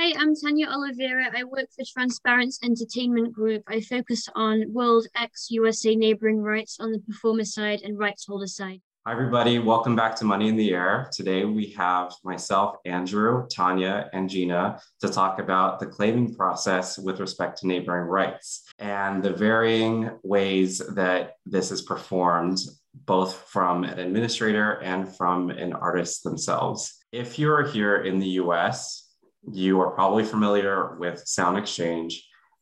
I'm Tanya Oliveira. I work for Transparence Entertainment Group. I focus on World X USA neighboring rights on the performer side and rights holder side. Hi, everybody. Welcome back to Money in the Air. Today we have myself, Andrew, Tanya, and Gina to talk about the claiming process with respect to neighboring rights and the varying ways that this is performed, both from an administrator and from an artist themselves. If you're here in the US, you are probably familiar with SoundExchange.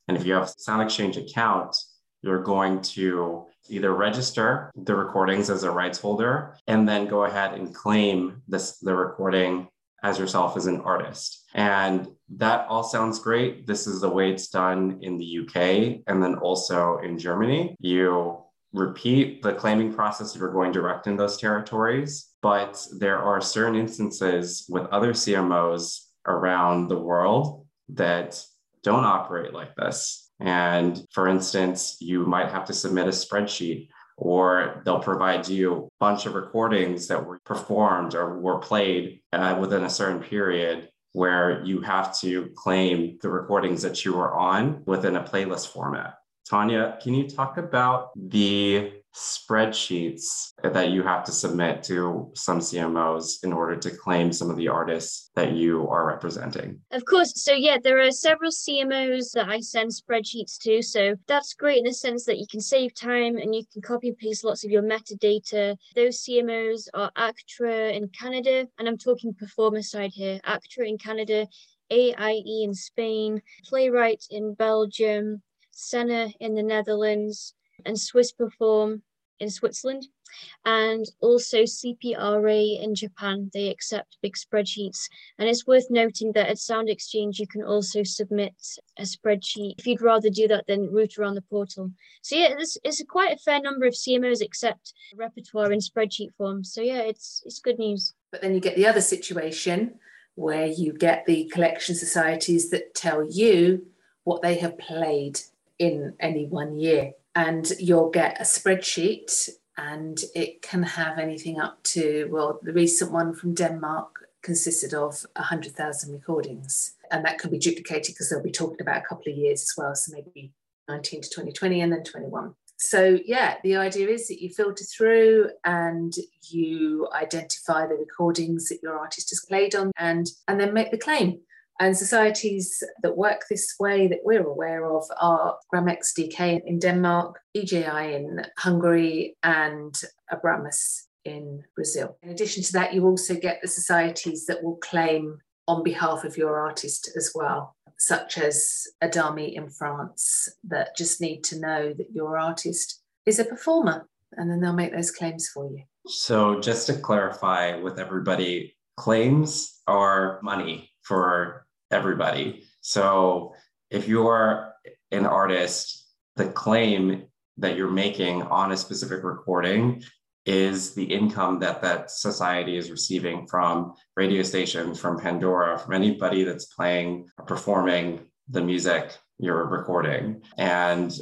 And if you have a SoundExchange account, you're going to either register the recordings as a rights holder and then go ahead and claim this the recording as yourself as an artist. And that all sounds great. This is the way it's done in the UK and then also in Germany. You repeat the claiming process if you're going direct in those territories, but there are certain instances with other CMOs around the world that don't operate like this. And for instance, you might have to submit a spreadsheet or they'll provide you a bunch of recordings that were performed or were played uh, within a certain period where you have to claim the recordings that you were on within a playlist format. Tanya, can you talk about the spreadsheets that you have to submit to some CMOs in order to claim some of the artists that you are representing? Of course. So, yeah, there are several CMOs that I send spreadsheets to. So, that's great in the sense that you can save time and you can copy and paste lots of your metadata. Those CMOs are ACTRA in Canada, and I'm talking performer side here ACTRA in Canada, AIE in Spain, PlayRight in Belgium, SENA in the Netherlands, and Swiss Perform in Switzerland, and also CPRA in Japan. They accept big spreadsheets. And it's worth noting that at SoundExchange, you can also submit a spreadsheet if you'd rather do that than route around the portal. So, yeah, it's, it's quite a fair number of CMOs accept repertoire in spreadsheet form. So, yeah, it's, it's good news. But then you get the other situation where you get the collection societies that tell you what they have played in any one year and you'll get a spreadsheet and it can have anything up to well the recent one from denmark consisted of 100000 recordings. And that can be duplicated because they'll be talking about a couple of years as well so maybe 19 to 2020 and then 21 so yeah the idea is that you filter through and you identify the recordings that your artist has played on and and then make the claim and societies that work this way that we're aware of are Gramex DK in Denmark, EJI in Hungary, and Abramus in Brazil. In addition to that, you also get the societies that will claim on behalf of your artist as well, such as Adami in France, that just need to know that your artist is a performer, and then they'll make those claims for you. So, just to clarify with everybody, claims are money for everybody. So if you're an artist, the claim that you're making on a specific recording is the income that that society is receiving from radio stations, from Pandora, from anybody that's playing or performing the music you're recording. And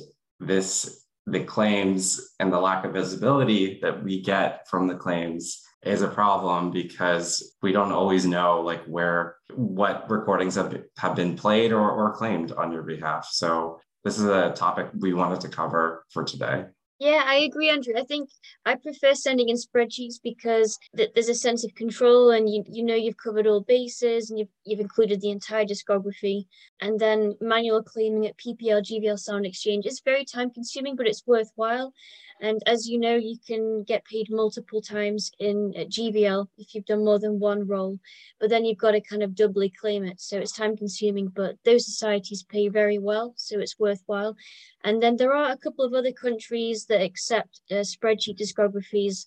this, the claims and the lack of visibility that we get from the claims is a problem because we don't always know like where what recordings have, have been played or, or claimed on your behalf so this is a topic we wanted to cover for today yeah, I agree, Andrew. I think I prefer sending in spreadsheets because th- there's a sense of control, and you you know you've covered all bases, and you've you've included the entire discography. And then manual claiming at PPL GVL SoundExchange is very time consuming, but it's worthwhile. And as you know, you can get paid multiple times in GVL if you've done more than one role, but then you've got to kind of doubly claim it. So it's time consuming, but those societies pay very well, so it's worthwhile. And then there are a couple of other countries that accept uh, spreadsheet discographies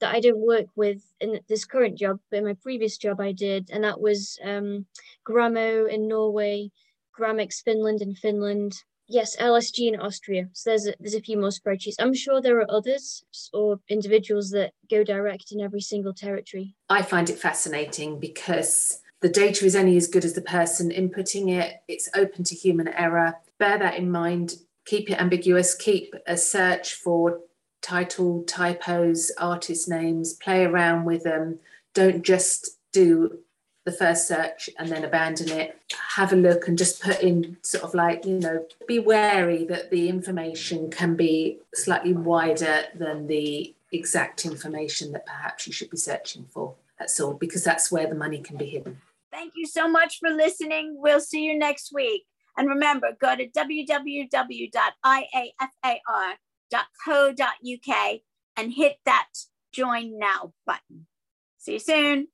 that I don't work with in this current job, but in my previous job I did, and that was um, Gramo in Norway, Gramex Finland in Finland. Yes, LSG in Austria. So there's a, there's a few more spreadsheets. I'm sure there are others or individuals that go direct in every single territory. I find it fascinating because the data is only as good as the person inputting it. It's open to human error. Bear that in mind. Keep it ambiguous. Keep a search for title, typos, artist names. Play around with them. Don't just do the first search and then abandon it. Have a look and just put in sort of like, you know, be wary that the information can be slightly wider than the exact information that perhaps you should be searching for. That's all, because that's where the money can be hidden. Thank you so much for listening. We'll see you next week. And remember, go to www.iafar.co.uk and hit that join now button. See you soon.